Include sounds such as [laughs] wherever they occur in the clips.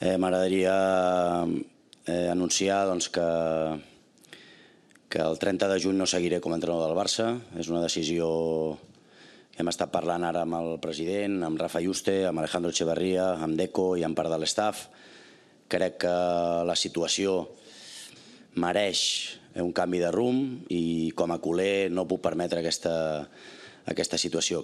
Eh, M'agradaria eh, anunciar doncs, que, que el 30 de juny no seguiré com a entrenador del Barça. És una decisió hem estat parlant ara amb el president, amb Rafa Juste, amb Alejandro Echeverría, amb Deco i amb part de l'estaf. Crec que la situació mereix un canvi de rumb i com a culer no puc permetre aquesta, aquesta situació.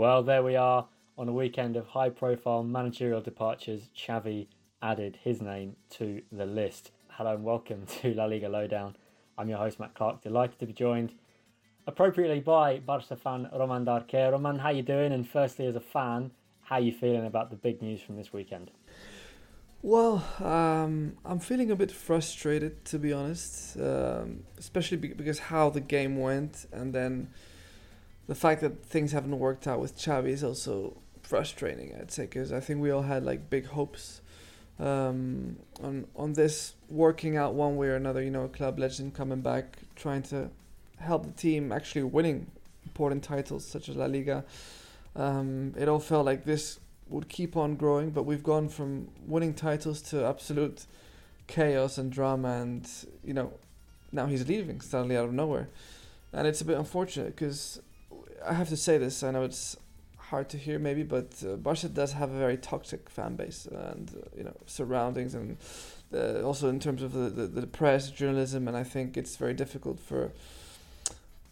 Well, there we are. On a weekend of high profile managerial departures, Xavi added his name to the list. Hello and welcome [laughs] to La Liga Lowdown. I'm your host, Matt Clark. Delighted to be joined appropriately by Barca fan Roman De Arquer. Roman, how you doing? And firstly, as a fan, how you feeling about the big news from this weekend? Well, um, I'm feeling a bit frustrated to be honest, um, especially because how the game went, and then the fact that things haven't worked out with Xavi is also frustrating. I'd say because I think we all had like big hopes um, on on this working out one way or another. You know, club legend coming back, trying to help the team actually winning important titles such as La Liga. Um, it all felt like this would keep on growing, but we've gone from winning titles to absolute chaos and drama, and you know, now he's leaving suddenly out of nowhere, and it's a bit unfortunate because I have to say this. I know it's hard to hear maybe, but uh, Barca does have a very toxic fan base and uh, you know surroundings and uh, also in terms of the, the, the press, journalism, and I think it's very difficult for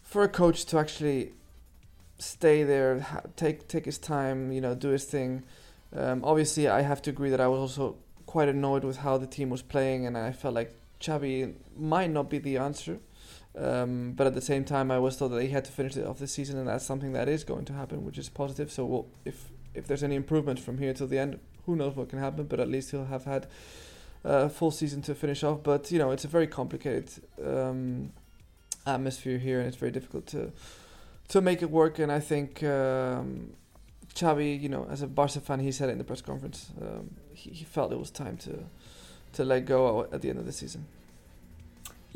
for a coach to actually stay there, ha- take take his time, you know, do his thing. Um, obviously, I have to agree that I was also quite annoyed with how the team was playing, and I felt like Xavi might not be the answer. Um, but at the same time, I was told that he had to finish it off this season, and that's something that is going to happen, which is positive. So we'll, if if there's any improvement from here till the end, who knows what can happen? But at least he'll have had a full season to finish off. But you know, it's a very complicated um, atmosphere here, and it's very difficult to to make it work. And I think um, Xavi, you know, as a Barca fan, he said it in the press conference. Um, he, he felt it was time to to let go at the end of the season.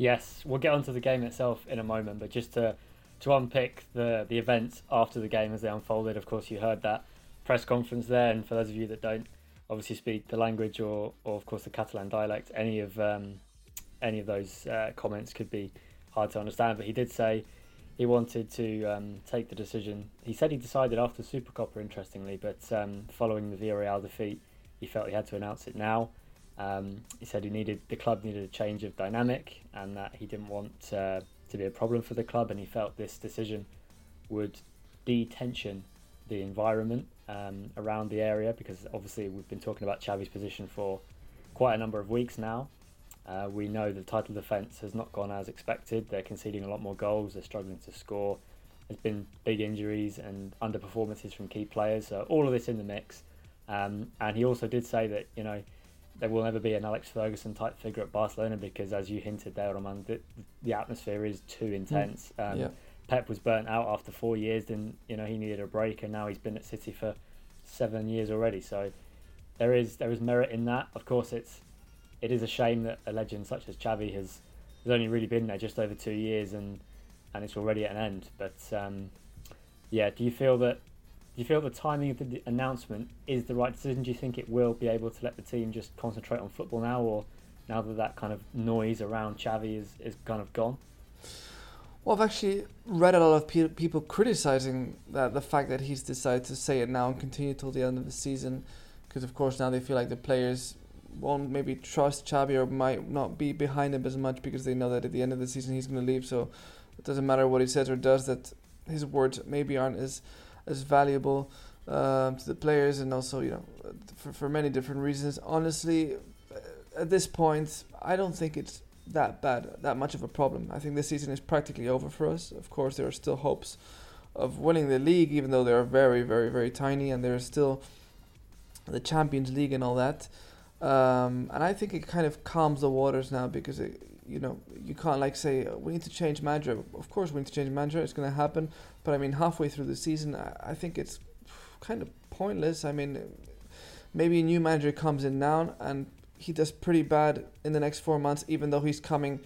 Yes, we'll get onto the game itself in a moment, but just to to unpick the the events after the game as they unfolded. Of course, you heard that press conference there, and for those of you that don't obviously speak the language or, or of course the Catalan dialect, any of um, any of those uh, comments could be hard to understand. But he did say he wanted to um, take the decision. He said he decided after Supercopa, interestingly, but um, following the Villarreal defeat, he felt he had to announce it now. Um, he said he needed the club needed a change of dynamic, and that he didn't want uh, to be a problem for the club, and he felt this decision would detension the environment um, around the area because obviously we've been talking about Xavi's position for quite a number of weeks now. Uh, we know the title defence has not gone as expected. They're conceding a lot more goals. They're struggling to score. There's been big injuries and underperformances from key players. So all of this in the mix. Um, and he also did say that you know there will never be an Alex Ferguson type figure at Barcelona because, as you hinted there, Roman, the, the atmosphere is too intense. Um, yeah. Pep was burnt out after four years, and you know he needed a break, and now he's been at City for seven years already. So there is there is merit in that. Of course, it's it is a shame that a legend such as Xavi has has only really been there just over two years, and and it's already at an end. But um, yeah, do you feel that do you feel the timing of the announcement is the right decision? Do you think it will be able to let the team just concentrate on football now, or now that that kind of noise around Xavi is, is kind of gone? Well, I've actually read a lot of pe- people criticizing that the fact that he's decided to say it now and continue till the end of the season, because of course now they feel like the players won't maybe trust Xavi or might not be behind him as much because they know that at the end of the season he's going to leave. So it doesn't matter what he says or does; that his words maybe aren't as as valuable um, to the players, and also you know for for many different reasons. Honestly, at this point, I don't think it's that bad, that much of a problem. I think this season is practically over for us. Of course, there are still hopes of winning the league, even though they are very, very, very tiny, and there's still the Champions League and all that. Um, and I think it kind of calms the waters now because it, you know you can't like say we need to change manager. Of course, we need to change manager. It's going to happen, but I mean halfway through the season, I, I think it's kind of pointless. I mean, maybe a new manager comes in now and he does pretty bad in the next four months, even though he's coming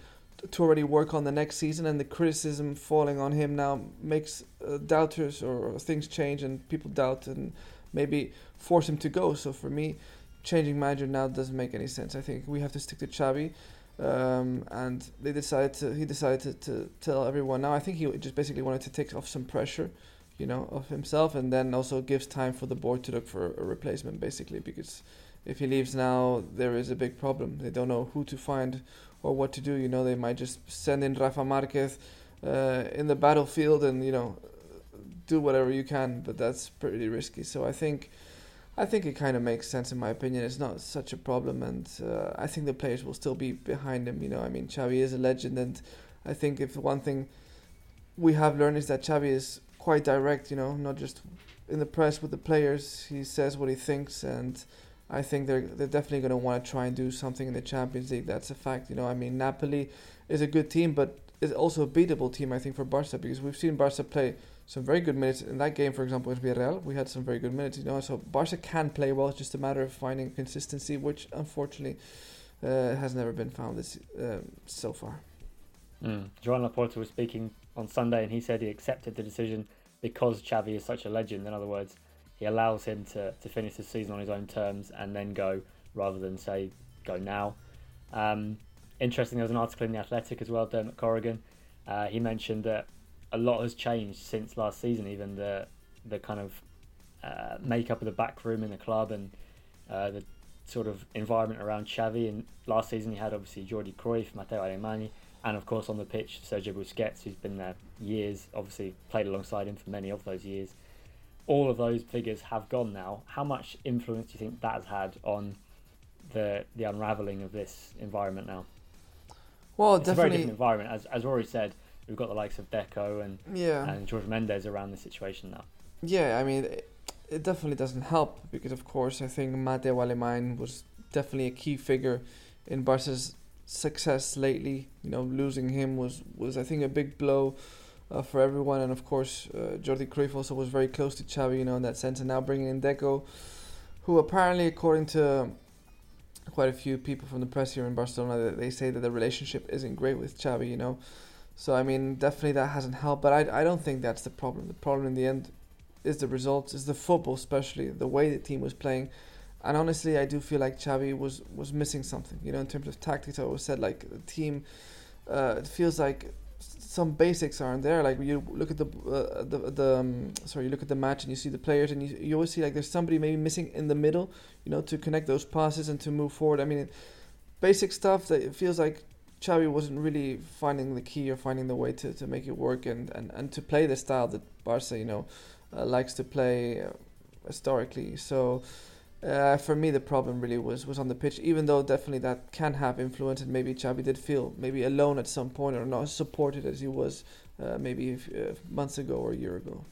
to already work on the next season, and the criticism falling on him now makes uh, doubters or, things change and people doubt and maybe force him to go. So for me, changing manager now doesn't make any sense. I think we have to stick to Xavi. Um, and they decided to, he decided to, to tell everyone now. I think he just basically wanted to take off some pressure, you know, of himself, and then also gives time for the board to look for a replacement, basically, because if he leaves now, there is a big problem. They don't know who to find or what to do. You know, they might just send in Rafa Marquez uh, in the battlefield and you know do whatever you can, but that's pretty risky. So I think. I think it kind of makes sense in my opinion. It's not such a problem, and uh, I think the players will still be behind him. You know, I mean, Xavi is a legend, and I think if one thing we have learned is that Xavi is quite direct. You know, not just in the press with the players. He says what he thinks, and I think they're they're definitely going to want to try and do something in the Champions League. That's a fact. You know, I mean, Napoli is a good team, but is also a beatable team. I think for Barca because we've seen Barca play some very good minutes in that game. For example, with Villarreal, we had some very good minutes. You know, so Barca can play well. It's just a matter of finding consistency, which unfortunately uh, has never been found this um, so far. Mm. Joan Laporta was speaking on Sunday, and he said he accepted the decision because Xavi is such a legend. In other words he allows him to, to finish the season on his own terms and then go rather than say go now. Um, interesting, there was an article in the Athletic as well, Dermot Corrigan. Uh, he mentioned that a lot has changed since last season, even the the kind of uh, makeup of the back room in the club and uh, the sort of environment around Xavi. And last season, he had obviously Jordi Cruyff, Mateu Alemany, and of course on the pitch Sergio Busquets, who's been there years. Obviously played alongside him for many of those years all of those figures have gone now. How much influence do you think that has had on the the unraveling of this environment now? Well, it's definitely. a very different environment, as as Rory said. We've got the likes of Deco and yeah. and Jorge Mendes around the situation now. Yeah, I mean, it, it definitely doesn't help because, of course, I think Mateu Alemany was definitely a key figure in Barca's success lately. You know, losing him was was I think a big blow uh, for everyone. And of course, uh, Jordi Cruyff also was very close to Xavi, you know, in that sense. And now bringing in Deco, who apparently, according to quite a few people from the press here in Barcelona, they say that the relationship isn't great with Xavi, you know. So I mean, definitely that hasn't helped. But I, I don't think that's the problem. The problem in the end is the results, is the football, especially the way the team was playing. And honestly, I do feel like Xavi was was missing something. You know, in terms of tactics, I always said like the team. Uh, it feels like some basics aren't there. Like you look at the uh, the the um, sorry, you look at the match and you see the players and you you always see like there's somebody maybe missing in the middle, you know, to connect those passes and to move forward. I mean, basic stuff that it feels like Xavi wasn't really finding the key or finding the way to, to make it work and, and, and to play the style that Barca, you know, uh, likes to play uh, historically. So uh, for me, the problem really was was on the pitch. Even though definitely that can have influence, and maybe Xavi did feel maybe alone at some point or not supported as he was uh, maybe uh, months ago or a year ago.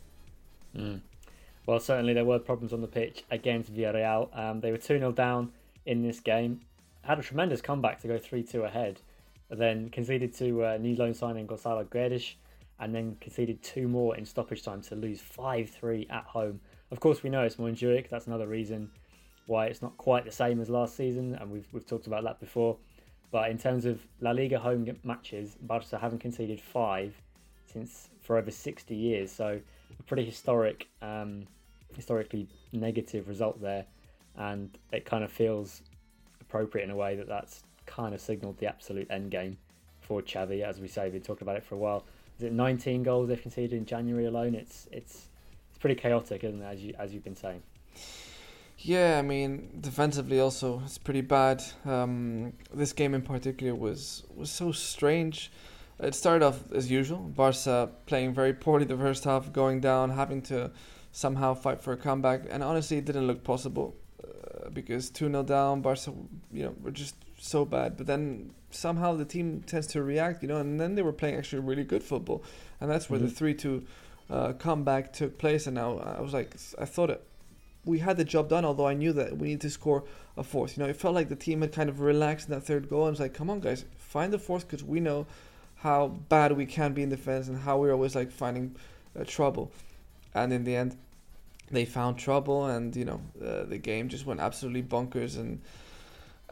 Mm. Well, certainly there were problems on the pitch against Villarreal. Um, they were 2 0 down in this game. Had a tremendous comeback to go 3 2 ahead, then conceded to uh, new loan signing Gonzalo Guedes, and then conceded two more in stoppage time to lose 5 3 at home. Of course, we know it's Montjuic, that's another reason why it's not quite the same as last season, and we've, we've talked about that before. But in terms of La Liga home matches, Barca haven't conceded five since for over 60 years, so a pretty historic um, historically negative result there, and it kind of feels appropriate in a way that that's kind of signalled the absolute end game for Xavi. As we say, we've been talking about it for a while. Is it 19 goals they've conceded in January alone? It's it's it's pretty chaotic, isn't it? As you as you've been saying. Yeah, I mean, defensively also it's pretty bad. Um, this game in particular was was so strange. It started off as usual, Barca playing very poorly the first half, going down, having to somehow fight for a comeback, and honestly, it didn't look possible uh, because two 0 down, Barca, you know, were just so bad. But then somehow the team tends to react, you know, and then they were playing actually really good football, and that's where mm-hmm. the three two uh, comeback took place. And now I was like, I thought it, we had the job done, although I knew that we need to score a fourth. You know, it felt like the team had kind of relaxed in that third goal, and was like, come on, guys, find the fourth because we know how bad we can be in defense and how we're always like finding uh, trouble. And in the end, they found trouble, and you know, uh, the game just went absolutely bonkers and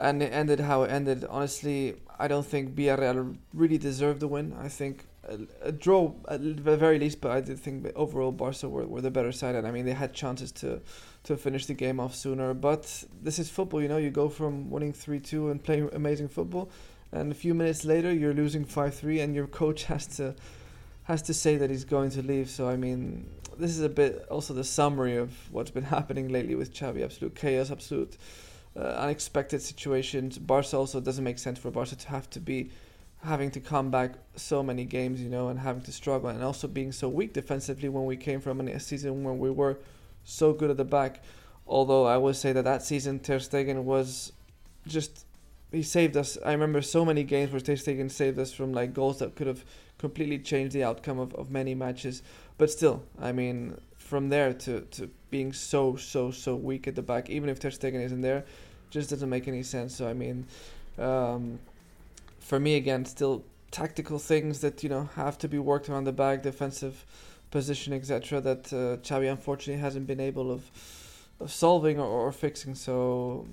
and it ended how it ended. Honestly, I don't think Villarreal really deserved the win. I think a, a draw at the very least, but I did think overall Barca were, were the better side, and I mean they had chances to to finish the game off sooner. But this is football, you know. You go from winning three two and playing amazing football, and a few minutes later you're losing five three, and your coach has to has to say that he's going to leave. So I mean, this is a bit also the summary of what's been happening lately with Xavi. Absolute chaos, absolute uh, unexpected situations. Barca also doesn't make sense for Barca to have to be having to come back so many games, you know, and having to struggle, and also being so weak defensively when we came from a season when we were so good at the back. Although I would say that that season Ter Stegen was just he saved us. I remember so many games where Ter Stegen saved us from like goals that could have completely changed the outcome of, of many matches. But still, I mean, from there to, to being so so so weak at the back, even if Ter Stegen isn't there, just doesn't make any sense. So I mean, um, for me again, still tactical things that you know have to be worked around the back, defensive position, etc. That uh, Xavi unfortunately hasn't been able of of solving or, or fixing. So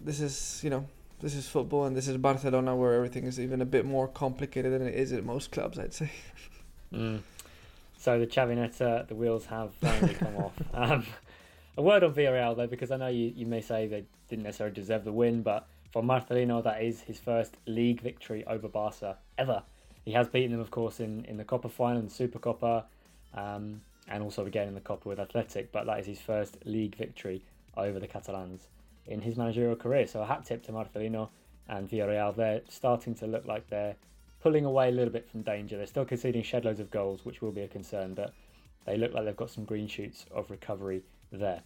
this is you know this is football and this is Barcelona where everything is even a bit more complicated than it is at most clubs, I'd say. Mm. So the Chavinetta, the wheels have finally come off. [laughs] Um, a word on Villarreal though, because I know you, you may say they didn't necessarily deserve the win, but for Marcelino, that is his first league victory over Barca ever. He has beaten them, of course, in, in the Copa final, the Super Copa, um, and also again in the Copa with Athletic, but that is his first league victory over the Catalans in his managerial career. So a hat tip to Marcelino and Villarreal. They're starting to look like they're pulling away a little bit from danger. They're still conceding shed loads of goals, which will be a concern, but they look like they've got some green shoots of recovery there.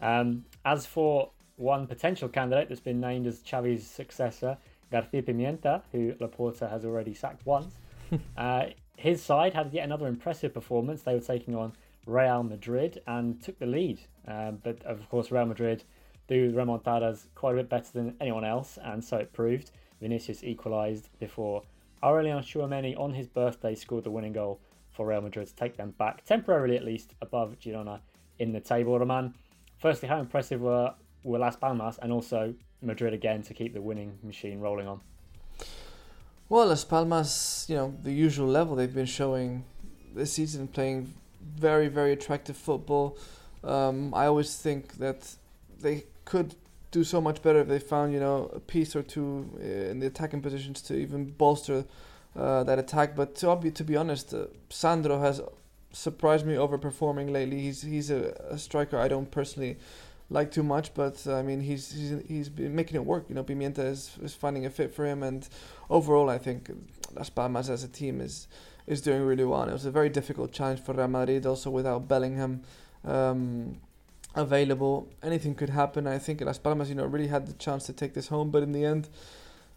Um, as for one potential candidate that's been named as Xavi's successor, Garcia Pimienta, who Laporta has already sacked once, [laughs] uh, his side had yet another impressive performance. They were taking on Real Madrid and took the lead. Um, but of course, Real Madrid do remontadas quite a bit better than anyone else, and so it proved. Vinicius equalised before Aurelien Tchouameni on his birthday scored the winning goal for Real Madrid to take them back, temporarily at least, above Girona in the table. Roman, firstly, how impressive were, were Las Palmas and also Madrid again to keep the winning machine rolling on? Well, Las Palmas, you know, the usual level they've been showing this season, playing very, very attractive football. Um, I always think that they could do so much better if they found you know a piece or two uh, in the attacking positions to even bolster uh, that attack. But to be to be honest, uh, Sandro has surprised me overperforming lately. He's he's a, a, striker I don't personally like too much, but uh, I mean he's he's he's been making it work. You know, Pimienta is is finding a fit for him, and overall I think Las Palmas as a team is is doing really well. And it was a very difficult challenge for Real Madrid, also without Bellingham. Um, available. Anything could happen. I think Las Palmas, you know, really had the chance to take this home, but in the end,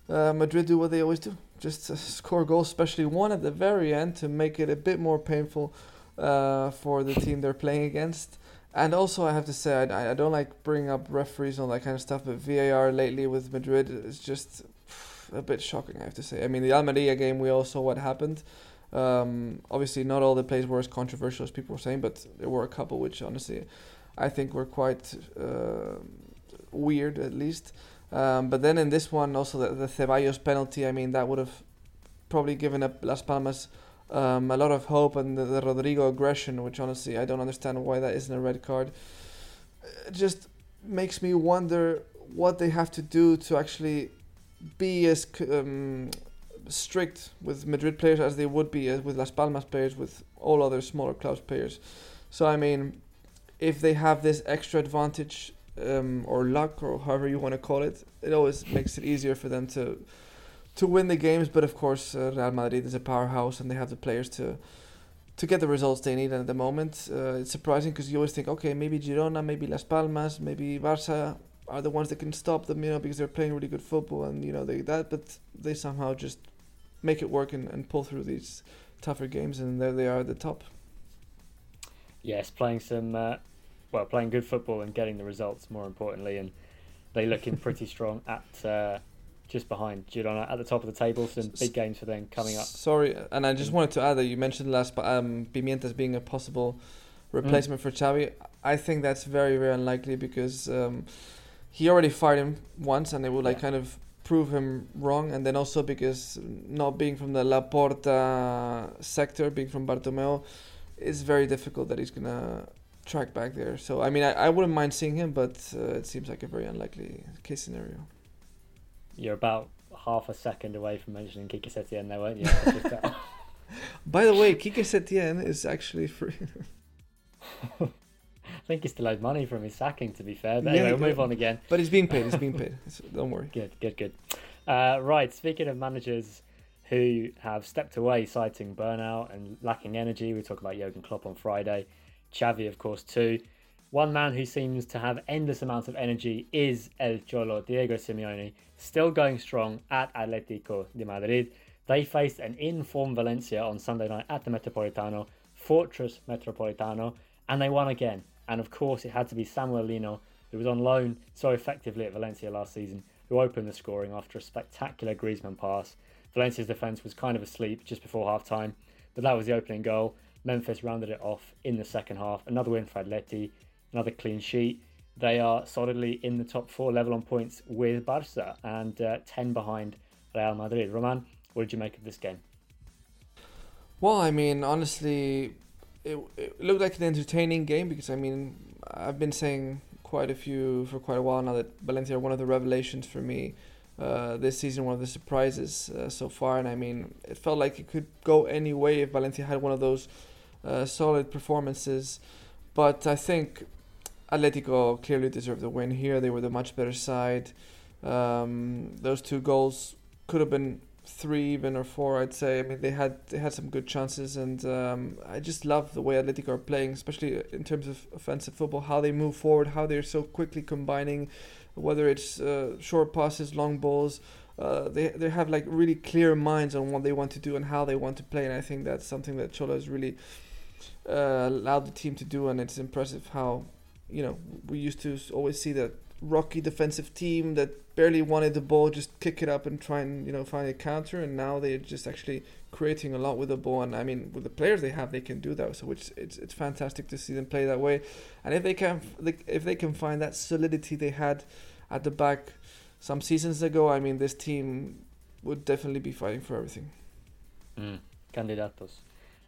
uh, Madrid do what they always do: just uh, score goals, especially one at the very end to make it a bit more painful uh, for the team they're playing against. And also, I have to say, I, I don't like bringing up referees and all that kind of stuff, but VAR lately with Madrid is just a bit shocking. I have to say. I mean, the Almeria game, we all saw what happened. Um, obviously, not all the plays were as controversial as people were saying, but there were a couple which honestly I think were quite uh, weird at least. Um, but then in this one, also the, the Ceballos penalty, I mean, that would have probably given up Las Palmas um, a lot of hope, and the, the Rodrigo aggression, which honestly I don't understand why that isn't a red card. It just makes me wonder what they have to do to actually be as um, strict with Madrid players as they would be with Las Palmas players, with all other smaller clubs players. So I mean, if they have this extra advantage um, or luck or however you want to call it, it always makes it easier for them to to win the games. But of course, uh, Real Madrid is a powerhouse and they have the players to to get the results they need. And at the moment, uh, it's surprising because you always think, okay, maybe Girona, maybe Las Palmas, maybe Barça are the ones that can stop them, you know, because they're playing really good football and you know they that, but they somehow just make it work and, and pull through these tougher games, and there they are at the top. Yes, playing some, uh, well, playing good football and getting the results more importantly, and they looking [laughs] pretty strong at uh, just behind Girona at the top of the table. Some big games for them coming up. Sorry, and I just wanted to add that you mentioned last um, Pimientas being a possible replacement mm. for Xavi. I think that's very very unlikely because um, he already fired him once, and it would like yeah. kind of prove him wrong. And then also because not being from the Laporta sector, being from Bartomeu, it's very difficult that he's gonna track back there. So I mean, I, I wouldn't mind seeing him, but uh, it seems like a very unlikely case scenario. You're about half a second away from mentioning Quique Setien, there, weren't you? [laughs] By the way, Quique Setien is actually free. I [laughs] think he still owes money from his sacking, to be fair. But yeah, anyway, we'll move on again. But he's being paid. He's being paid. [laughs] Don't worry. Good, good, good. Uh, right. Speaking of managers who have stepped away, citing burnout and lacking energy, we talk about Jurgen Klopp on Friday. Xavi, of course, too. One man who seems to have endless amounts of energy is El Cholo, Diego Simeone, still going strong at Atletico de Madrid. They faced an in-form Valencia on Sunday night at the Metropolitano, Fortress Metropolitano, and they won again. And of course, it had to be Samuel Lino, who was on loan so effectively at Valencia last season, who opened the scoring after a spectacular Griezmann pass. Valencia's defence was kind of asleep just before half time, but that was the opening goal. Memphis rounded it off in the second half. Another win for Atleti another clean sheet. They are solidly in the top four, level on points with Barca and uh, 10 behind Real Madrid. Roman, what did you make of this game? Well, I mean, honestly, it, it looked like an entertaining game because, I mean, I've been saying quite a few for quite a while now that Valencia are one of the revelations for me uh, this season, one of the surprises uh, so far. And I mean, it felt like it could go any way if Valencia had one of those uh, solid performances. But I think Atletico clearly deserved the win here. They were the much better side. Um, those two goals could have been three even or four I'd say I mean they had they had some good chances and um, I just love the way Atletico are playing especially in terms of offensive football how they move forward how they're so quickly combining whether it's uh, short passes long balls uh, they they have like really clear minds on what they want to do and how they want to play and I think that's something that Cholo has really uh, allowed the team to do and it's impressive how you know, we used to always see that rocky defensive team that barely wanted the ball, just kick it up and try and you know find a counter. And now they're just actually creating a lot with the ball. And I mean, with the players they have, they can do that. So it's it's it's fantastic to see them play that way. And if they can if they can find that solidity they had at the back some seasons ago, I mean, this team would definitely be fighting for everything. Mm. Candidatos.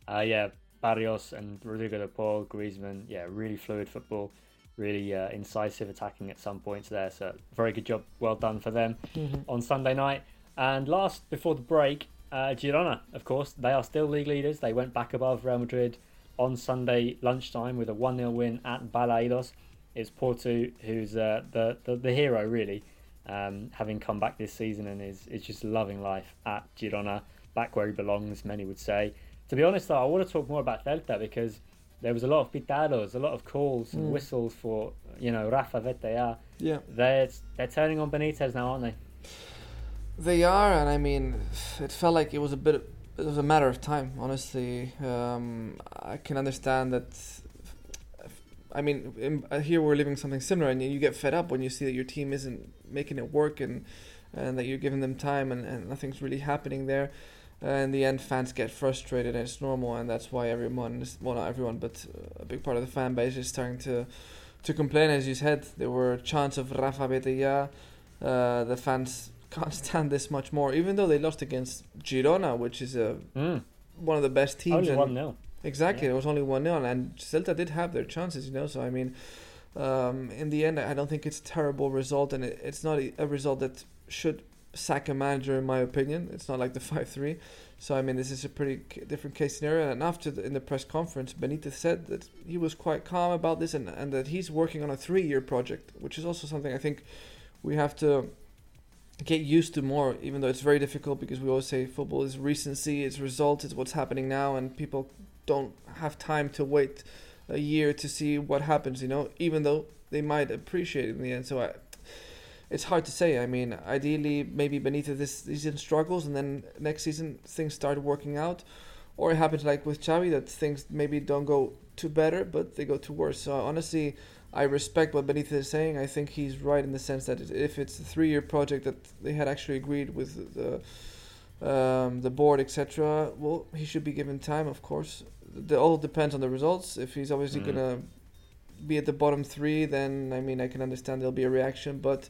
Uh, yeah, Barrios and Rodrigo de Paul, Griezmann, yeah, really fluid football really uh, incisive attacking at some points there. So very good job, well done for them mm-hmm. on Sunday night. And last before the break, uh, Girona, of course, they are still league leaders. They went back above Real Madrid on Sunday lunchtime with a 1 0 win at Balaidos. It's Portu who's uh, the, the, the hero, really, um, having come back this season and is, is just loving life at Girona, back where he belongs, many would say. To be honest, though, I want to talk more about Celta because there was a lot of pitados, a lot of calls and mm. whistles for you know Rafa Veitia. Yeah, they're they're turning on Benitez now, aren't they? They are, and I mean, it felt like it was a bit. It was a matter of time, honestly. Um, I can understand that. I mean, in, uh, here we're living something similar, and you get fed up when you see that your team isn't making it work, and and that you're giving them time, and, and nothing's really happening there. Uh, in the end, fans get frustrated, and it's normal, and that's why everyone, is, well, not everyone, but a big part of the fan base is starting to to complain. As you said, there were chants of Rafa Veitia. Uh, the fans [laughs] can't stand this much more, even though they lost against Girona, which is a mm. one of the best teams. Only and- one 0 Exactly, Yeah. it was only one 0 and Celta did have their chances, you know. So I mean, um, in the end, I don't think it's a terrible result, and it, it's not a, a result that should sack a manager, in my opinion. It's not like the five three. So I mean, this is a pretty different case scenario. And after the, in the press conference, Benitez said that he was quite calm about this, and, and that he's working on a three year project, which is also something I think we have to get used to more, even though it's very difficult because we always say football is recency, it's results, it's what's happening now, and people don't have time to wait a year to see what happens, you know, even though they might appreciate it in the end. So I, it's hard to say. I mean, ideally, maybe Benitez this season struggles, and then next season things start working out, or it happens like with Xavi that things maybe don't go to better, but they go to worse. So honestly, I respect what Benitez is saying. I think he's right in the sense that if it's a three-year project that they had actually agreed with the um, the board, etc., well, he should be given time, of course. It all depends on the results. If he's obviously Mm. gonna be at the bottom three, then I mean I can understand there'll be a reaction, but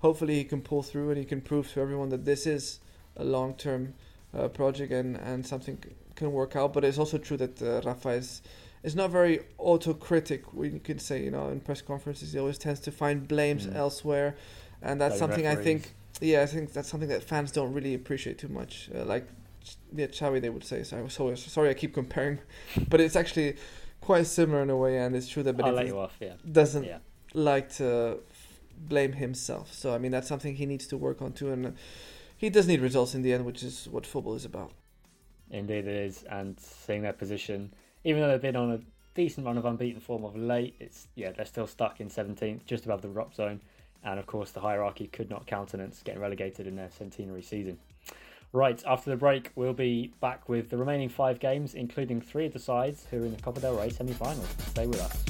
hopefully he can pull through and he can prove to everyone that this is a long-term uh, project and and something c- can work out. But it's also true that uh, Rafa is is not very autocritic. We can say you know in press conferences he always tends to find blames Mm. elsewhere, and that's Blame something I think yeah, I think that's something that fans don't really appreciate too much. Uh, like, yeah, Xavi, they would say. So I was so sorry, I keep comparing, [laughs] but it's actually quite similar in a way, and it's true that Benitez off. Yeah, doesn't yeah. like to blame himself. So I mean, that's something he needs to work on too, and uh, he does need results in the end, which is what football is about. Indeed, it is. And seeing their position, even though they've been on a decent run of unbeaten form of late, it's yeah they're still stuck in 17th, just above the drop zone. And of course, the hierarchy could not countenance getting relegated in their centenary season. Right after the break, we'll be back with the remaining five games, including three of the sides who are in the Copa del Rey semi-finals. Stay with us.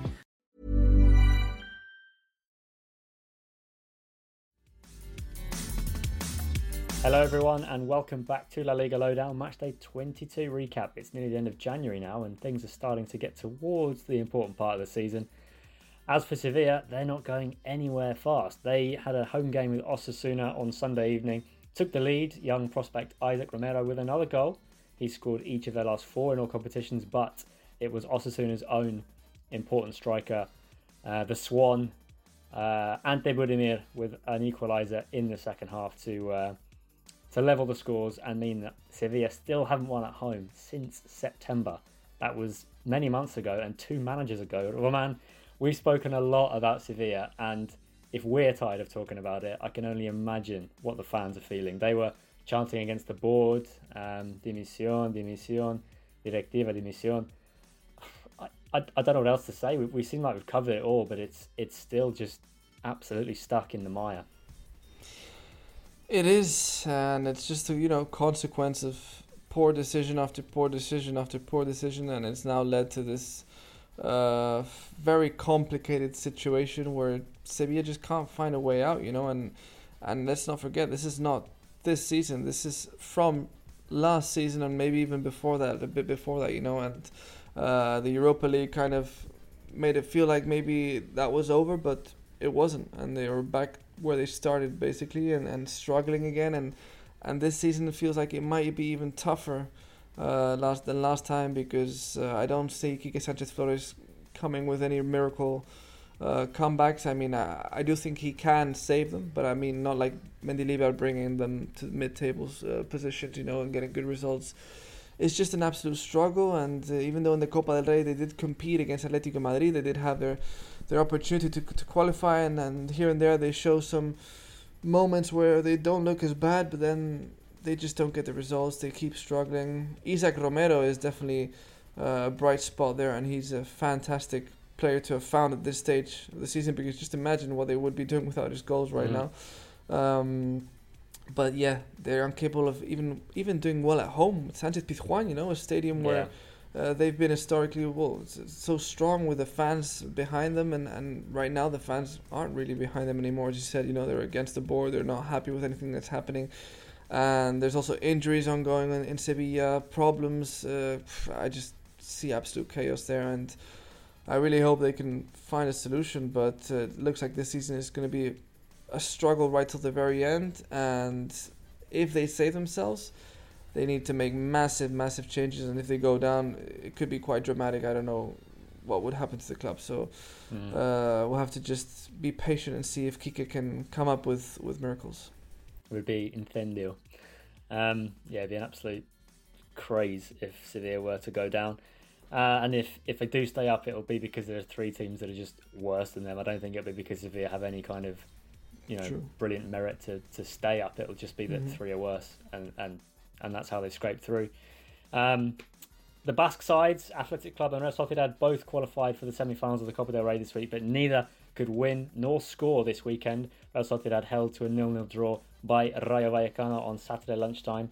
Hello, everyone, and welcome back to La Liga Lowdown Matchday 22 recap. It's nearly the end of January now, and things are starting to get towards the important part of the season. As for Sevilla, they're not going anywhere fast. They had a home game with Osasuna on Sunday evening, took the lead. Young prospect Isaac Romero with another goal. He scored each of their last four in all competitions, but it was Osasuna's own important striker, uh, the Swan, uh, Ante Budimir, with an equaliser in the second half to uh, to level the scores and mean that Sevilla still haven't won at home since September. That was many months ago and two managers ago. Roman, we've spoken a lot about Sevilla, and if we're tired of talking about it, I can only imagine what the fans are feeling. They were chanting against the board, um, dimisión, dimisión, directiva, dimisión. [sighs] I, I, I don't know what else to say. We, we seem like we've covered it all, but it's it's still just absolutely stuck in the mire. It is, and it's just a you know consequence of poor decision after poor decision after poor decision, and it's now led to this uh, very complicated situation where Sevilla just can't find a way out, you know. And and let's not forget, this is not this season. This is from last season and maybe even before that, a bit before that, you know. And uh, the Europa League kind of made it feel like maybe that was over, but it wasn't, and they were back where they started basically, and, and struggling again. And and this season feels like it might be even tougher uh, last than last time because uh, I don't see Quique Sanchez Flores coming with any miracle uh, comebacks. I mean, I, I do think he can save them, but I mean, not like Mendilibar bringing them to mid-tables uh, positions, you know, and getting good results. It's just an absolute struggle, and uh, even though in the Copa del Rey they did compete against Atletico Madrid, they did have their their opportunity to to qualify, and, and here and there they show some moments where they don't look as bad, but then they just don't get the results. They keep struggling. Isaac Romero is definitely uh, a bright spot there, and he's a fantastic player to have found at this stage of the season because just imagine what they would be doing without his goals right mm-hmm. now. Um, but yeah, they're incapable of even even doing well at home. Sanchez Pizjuan, you know, a stadium where uh, they've been historically well so strong with the fans behind them, and, and right now the fans aren't really behind them anymore. As you said, you know, they're against the board. They're not happy with anything that's happening and there's also injuries ongoing in, in Sevilla, problems. Uh, I just see absolute chaos there, and I really hope they can find a solution. But uh, it looks like this season is going to be a struggle right till the very end, and if they save themselves, they need to make massive, massive changes. And if they go down, it could be quite dramatic. I don't know what would happen to the club. So mm. uh, we'll have to just be patient and see if Quique can come up with, with miracles would be incendio. Um, yeah, it'd be an absolute craze if Sevilla were to go down. Uh, and if, if they do stay up, it'll be because there are three teams that are just worse than them. I don't think it'll be because Sevilla have any kind of, you know, True. brilliant merit to, to stay up. It'll just be that mm-hmm. three are worse, and, and and that's how they scraped through. Um, the Basque sides, Athletic Club and Real Sociedad, both qualified for the semi-finals of the Copa del Rey this week, but neither could win nor score this weekend. Real Sociedad held to a nil-nil draw by Rayo Vallecano on Saturday lunchtime.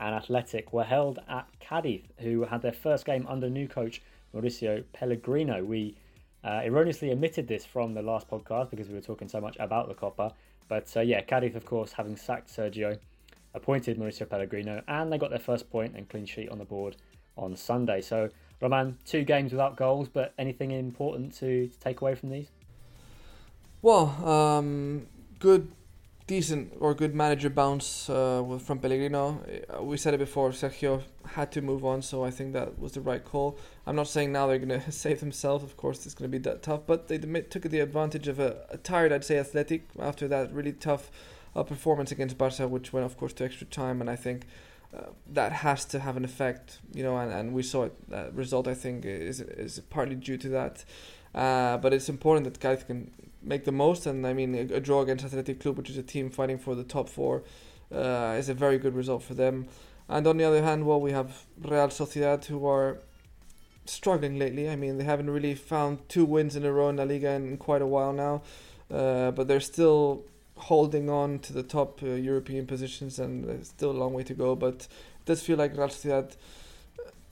And Athletic were held at Cadiz, who had their first game under new coach Mauricio Pellegrino. We uh, erroneously omitted this from the last podcast because we were talking so much about the Copa. But uh, yeah, Cadiz, of course, having sacked Sergio, appointed Mauricio Pellegrino, and they got their first point and clean sheet on the board on Sunday. So, Roman, two games without goals, but anything important to, to take away from these? Well, um, good decent or good manager bounce uh, from Pellegrino. Uh, we said it before, Sergio had to move on, so I think that was the right call. I'm not saying now they're going [laughs] to save themselves, of course, it's going to be that tough, but they took the advantage of a, a tired, I'd say, athletic after that really tough uh, performance against Barca, which went, of course, to extra time, and I think. Uh, that has to have an effect, you know, and, and we saw it. That result, I think, is is partly due to that. Uh, but it's important that guys can make the most. And I mean, a, a draw against Athletic Club, which is a team fighting for the top four, uh, is a very good result for them. And on the other hand, well, we have Real Sociedad who are struggling lately. I mean, they haven't really found two wins in a row in La Liga in, in quite a while now, uh, but they're still holding on to the top uh, European positions, and there's still a long way to go. But it does feel like Real Sociedad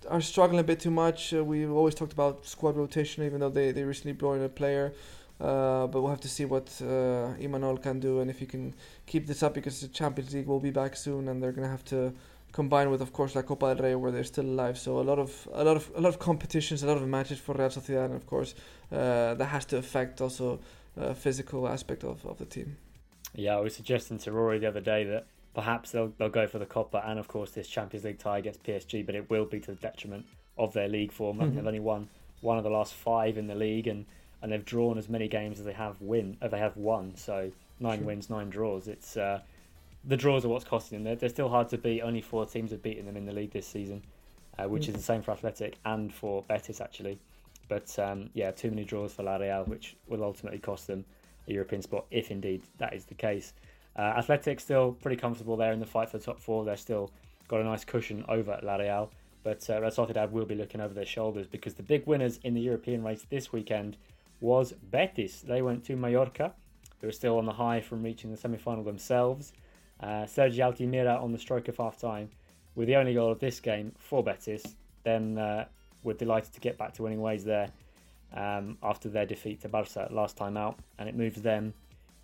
are struggling a bit too much. Uh, we've always talked about squad rotation, even though they, they recently brought in a player. Uh, but we'll have to see what uh, Imanol can do and if he can keep this up because the Champions League will be back soon and they're going to have to combine with, of course, La Copa del Rey where they're still alive. So a lot of a lot of a lot of competitions, a lot of matches for Real Sociedad, and of course uh, that has to affect also uh, physical aspect of, of the team. Yeah, I was suggesting to Rory the other day that perhaps they'll they'll go for the Copa and of course this Champions League tie against PSG, but it will be to the detriment of their league form. Mm-hmm. They've only won one of the last five in the league and and they've drawn as many games as they have win, uh, they have won. So nine sure. wins, nine draws. It's uh, the draws are what's costing them. They're, they're, still hard to beat. Only four teams have beaten them in the league this season, uh, which mm. is the same for Athletic and for Betis actually. But um, yeah, too many draws for La Real, which will ultimately cost them a European spot if indeed that is the case. Uh, Athletic still pretty comfortable there in the fight for the top four. They're still got a nice cushion over La Real. But uh, Real Sociedad will be looking over their shoulders because the big winners in the European race this weekend was Betis. They went to Mallorca, who are still on the high from reaching the semi final themselves. Uh, Sergi Altimira on the stroke of half time with the only goal of this game for Betis. Then uh, we're delighted to get back to winning ways there. Um, after their defeat to Barca last time out, and it moves them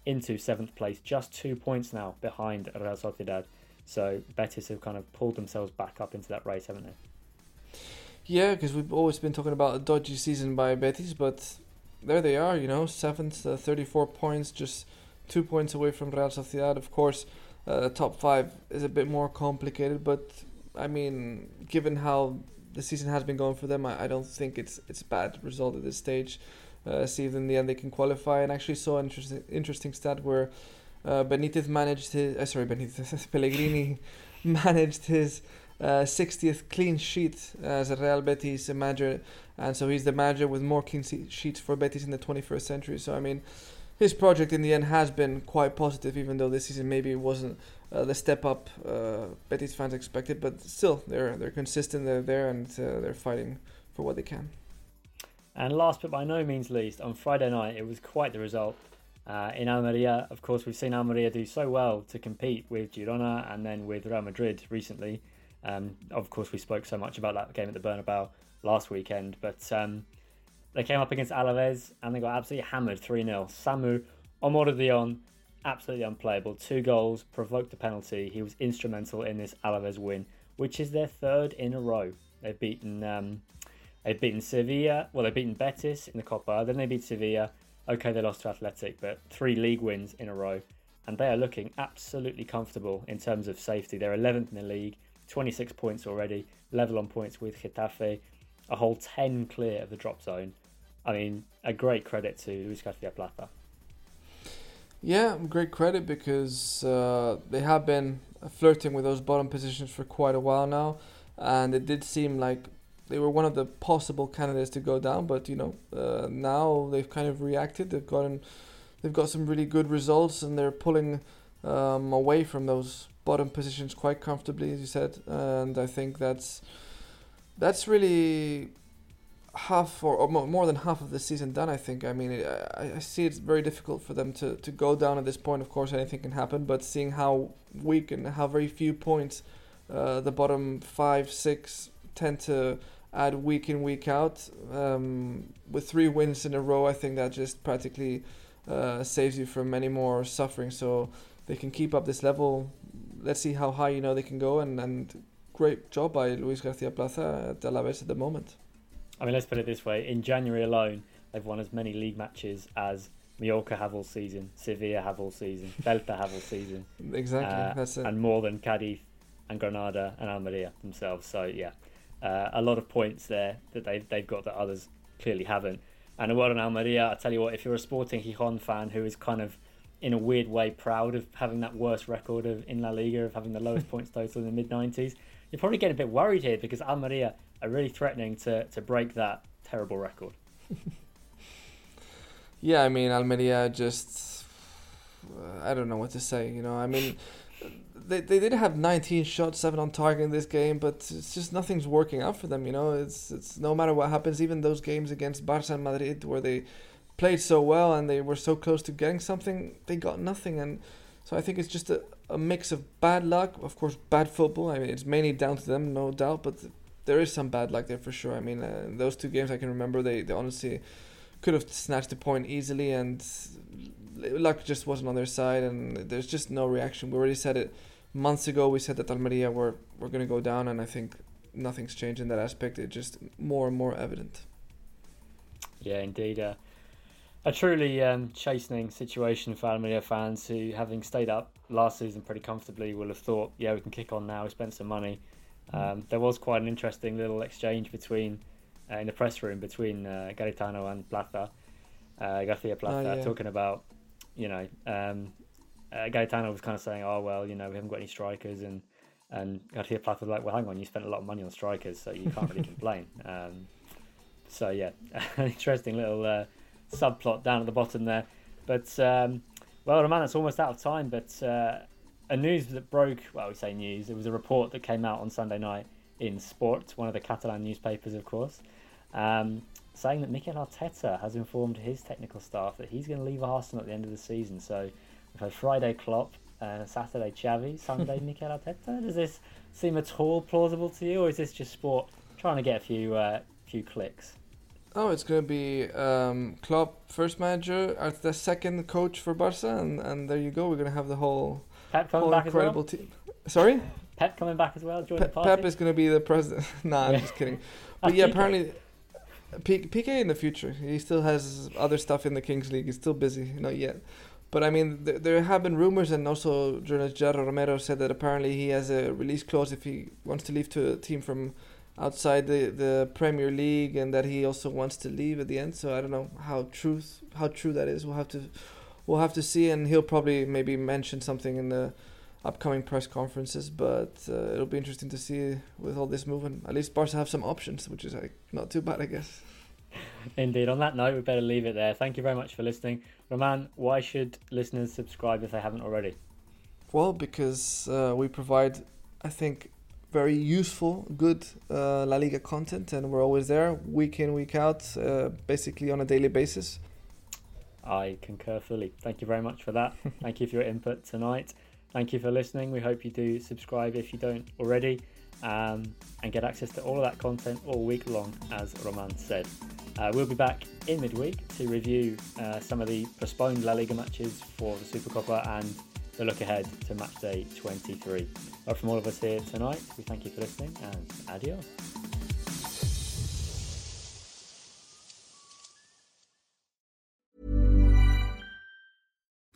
into seventh place, just two points now behind Real Sociedad. So Betis have kind of pulled themselves back up into that race, haven't they? Yeah, because we've always been talking about a dodgy season by Betis, but there they are, you know, seventh, uh, 34 points, just two points away from Real Sociedad. Of course, uh, top five is a bit more complicated, but I mean, given how the season has been going for them, I, I don't think it's it's a bad result at this stage. Uh, see if in the end they can qualify. And actually saw an interesting interesting stat where uh, Benitez managed his uh, sorry Benitez [laughs] Pellegrini [laughs] managed his uh, 60th clean sheet as a Real Betis manager, and so he's the manager with more clean sheets for Betis in the 21st century. So I mean, his project in the end has been quite positive, even though this season maybe it wasn't uh, the step up uh, Betis fans expected. But still, they're they're consistent. They're there and uh, they're fighting for what they can. And last but by no means least, on Friday night it was quite the result. Uh, in Almeria, of course, we've seen Almeria do so well to compete with Girona and then with Real Madrid recently. Um, of course, we spoke so much about that game at the Bernabeu last weekend, but um, they came up against Alaves and they got absolutely hammered 3 0. Samu Omorodion, absolutely unplayable. Two goals, provoked a penalty. He was instrumental in this Alaves win, which is their third in a row. They've beaten um, they've beaten Sevilla, well, they've beaten Betis in the Copa, then they beat Sevilla. Okay, they lost to Athletic, but three league wins in a row. And they are looking absolutely comfortable in terms of safety. They're 11th in the league, 26 points already, level on points with Getafe, a whole 10 clear of the drop zone. I mean, a great credit to Luis Garcia Plata. Yeah, great credit because uh, they have been flirting with those bottom positions for quite a while now, and it did seem like they were one of the possible candidates to go down. But you know, uh, now they've kind of reacted. They've gotten, they've got some really good results, and they're pulling um, away from those bottom positions quite comfortably, as you said. And I think that's that's really half or, or, more than half of the season done. I think. I mean, I, I, see it's very difficult for them to, to go down at this point. Of course, anything can happen, but seeing how weak and how very few points uh, the bottom five, six tend to add week in week out, um, with three wins in a row, I think that just practically uh, saves you from any more suffering. So they can keep up this level. Let's see how high you know they can go, and and great job by Luis Garcia Plata at Alaves at the moment. I mean, let's put it this way: in January alone, they've won as many league matches as Mallorca have all season, Sevilla have all season, [laughs] Celta have all season. Exactly, uh, that's it. And more than Cadiz and Granada and Almeria themselves. So yeah, uh, a lot of points there that they've they've got that others clearly haven't. And a word on Almeria, I tell you what, if you're a Sporting Gijon fan who is kind of in a weird way proud of having that worst record of in La Liga of having the lowest [laughs] points total in the mid 90s, you're probably getting a bit worried here because Almeria are really threatening to, to break that terrible record. [laughs] yeah, I mean, Almeria just. Uh, I don't know what to say, you know. I mean, [laughs] they, they did have 19 shots, 7 on target in this game, but it's just nothing's working out for them, you know. It's it's no matter what happens, even those games against Barca and Madrid where they played so well and they were so close to getting something, they got nothing. And so I think it's just a, a mix of bad luck, of course, bad football. I mean, it's mainly down to them, no doubt, but there is some bad luck there for sure. I mean, uh, those two games I can remember, they, they honestly could have snatched a point easily, and luck just wasn't on their side, and there's just no reaction. We already said it months ago. We said that Almeria were were going to go down, and I think nothing's changed in that aspect. It's just more and more evident. Yeah, indeed. Uh, a truly um, chastening situation for Almeria fans who, having stayed up last season pretty comfortably, will have thought, yeah, we can kick on now. We spent some money um, there was quite an interesting little exchange between uh, in the press room between uh, Garitano and Plata, uh, Garcia Plata, oh, yeah. talking about you know um, uh, Garitano was kind of saying, oh well, you know we haven't got any strikers, and and Garcia Plata was like, well, hang on, you spent a lot of money on strikers, so you can't really [laughs] complain. Um, so yeah, an [laughs] interesting little uh, subplot down at the bottom there, but. Um, well, Roman, it's almost out of time, but uh, a news that broke. Well, we say news. It was a report that came out on Sunday night in Sport, one of the Catalan newspapers, of course, um, saying that Mikel Arteta has informed his technical staff that he's going to leave Arsenal at the end of the season. So we've had Friday Klopp, uh, Saturday Xavi, Sunday [laughs] Mikel Arteta. Does this seem at all plausible to you, or is this just Sport trying to get a few uh, few clicks? Oh, it's going to be um, Klopp first manager, the second coach for Barca, and, and there you go. We're going to have the whole, Pep coming back incredible as well. team. Sorry, Pep coming back as well. Join the party. Pep is going to be the president. [laughs] nah, I'm just kidding. [laughs] But yeah, apparently, P- Piqué in the future. He still has other stuff in the Kings League. He's still busy, not yet. But I mean, th- there have been rumors, and also journalist Gerardo Romero said that apparently he has a release clause if he wants to leave to a team from outside the, the Premier League, and that he also wants to leave at the end. So I don't know how truth how true that is. We'll have to we'll have to see, and he'll probably maybe mention something in the upcoming press conferences. But uh, it'll be interesting to see with all this movement. At least Barca have some options, which is like not too bad, I guess. Indeed. On that note, we better leave it there. Thank you very much for listening. Roman, why should listeners subscribe if they haven't already? Well, because uh, we provide, I think, very useful, good uh, La Liga content, and we're always there, week in, week out, uh, basically on a daily basis. I concur fully. Thank you very much for that. [laughs] Thank you for your input tonight. Thank you for listening. We hope you do subscribe if you don't already um, and get access to all of that content all week long, as Roman said. Uh, we'll be back in midweek to review uh, some of the postponed La Liga matches for the Supercopa and the look ahead to match day 23. But from all of us here tonight, we thank you for listening and adios.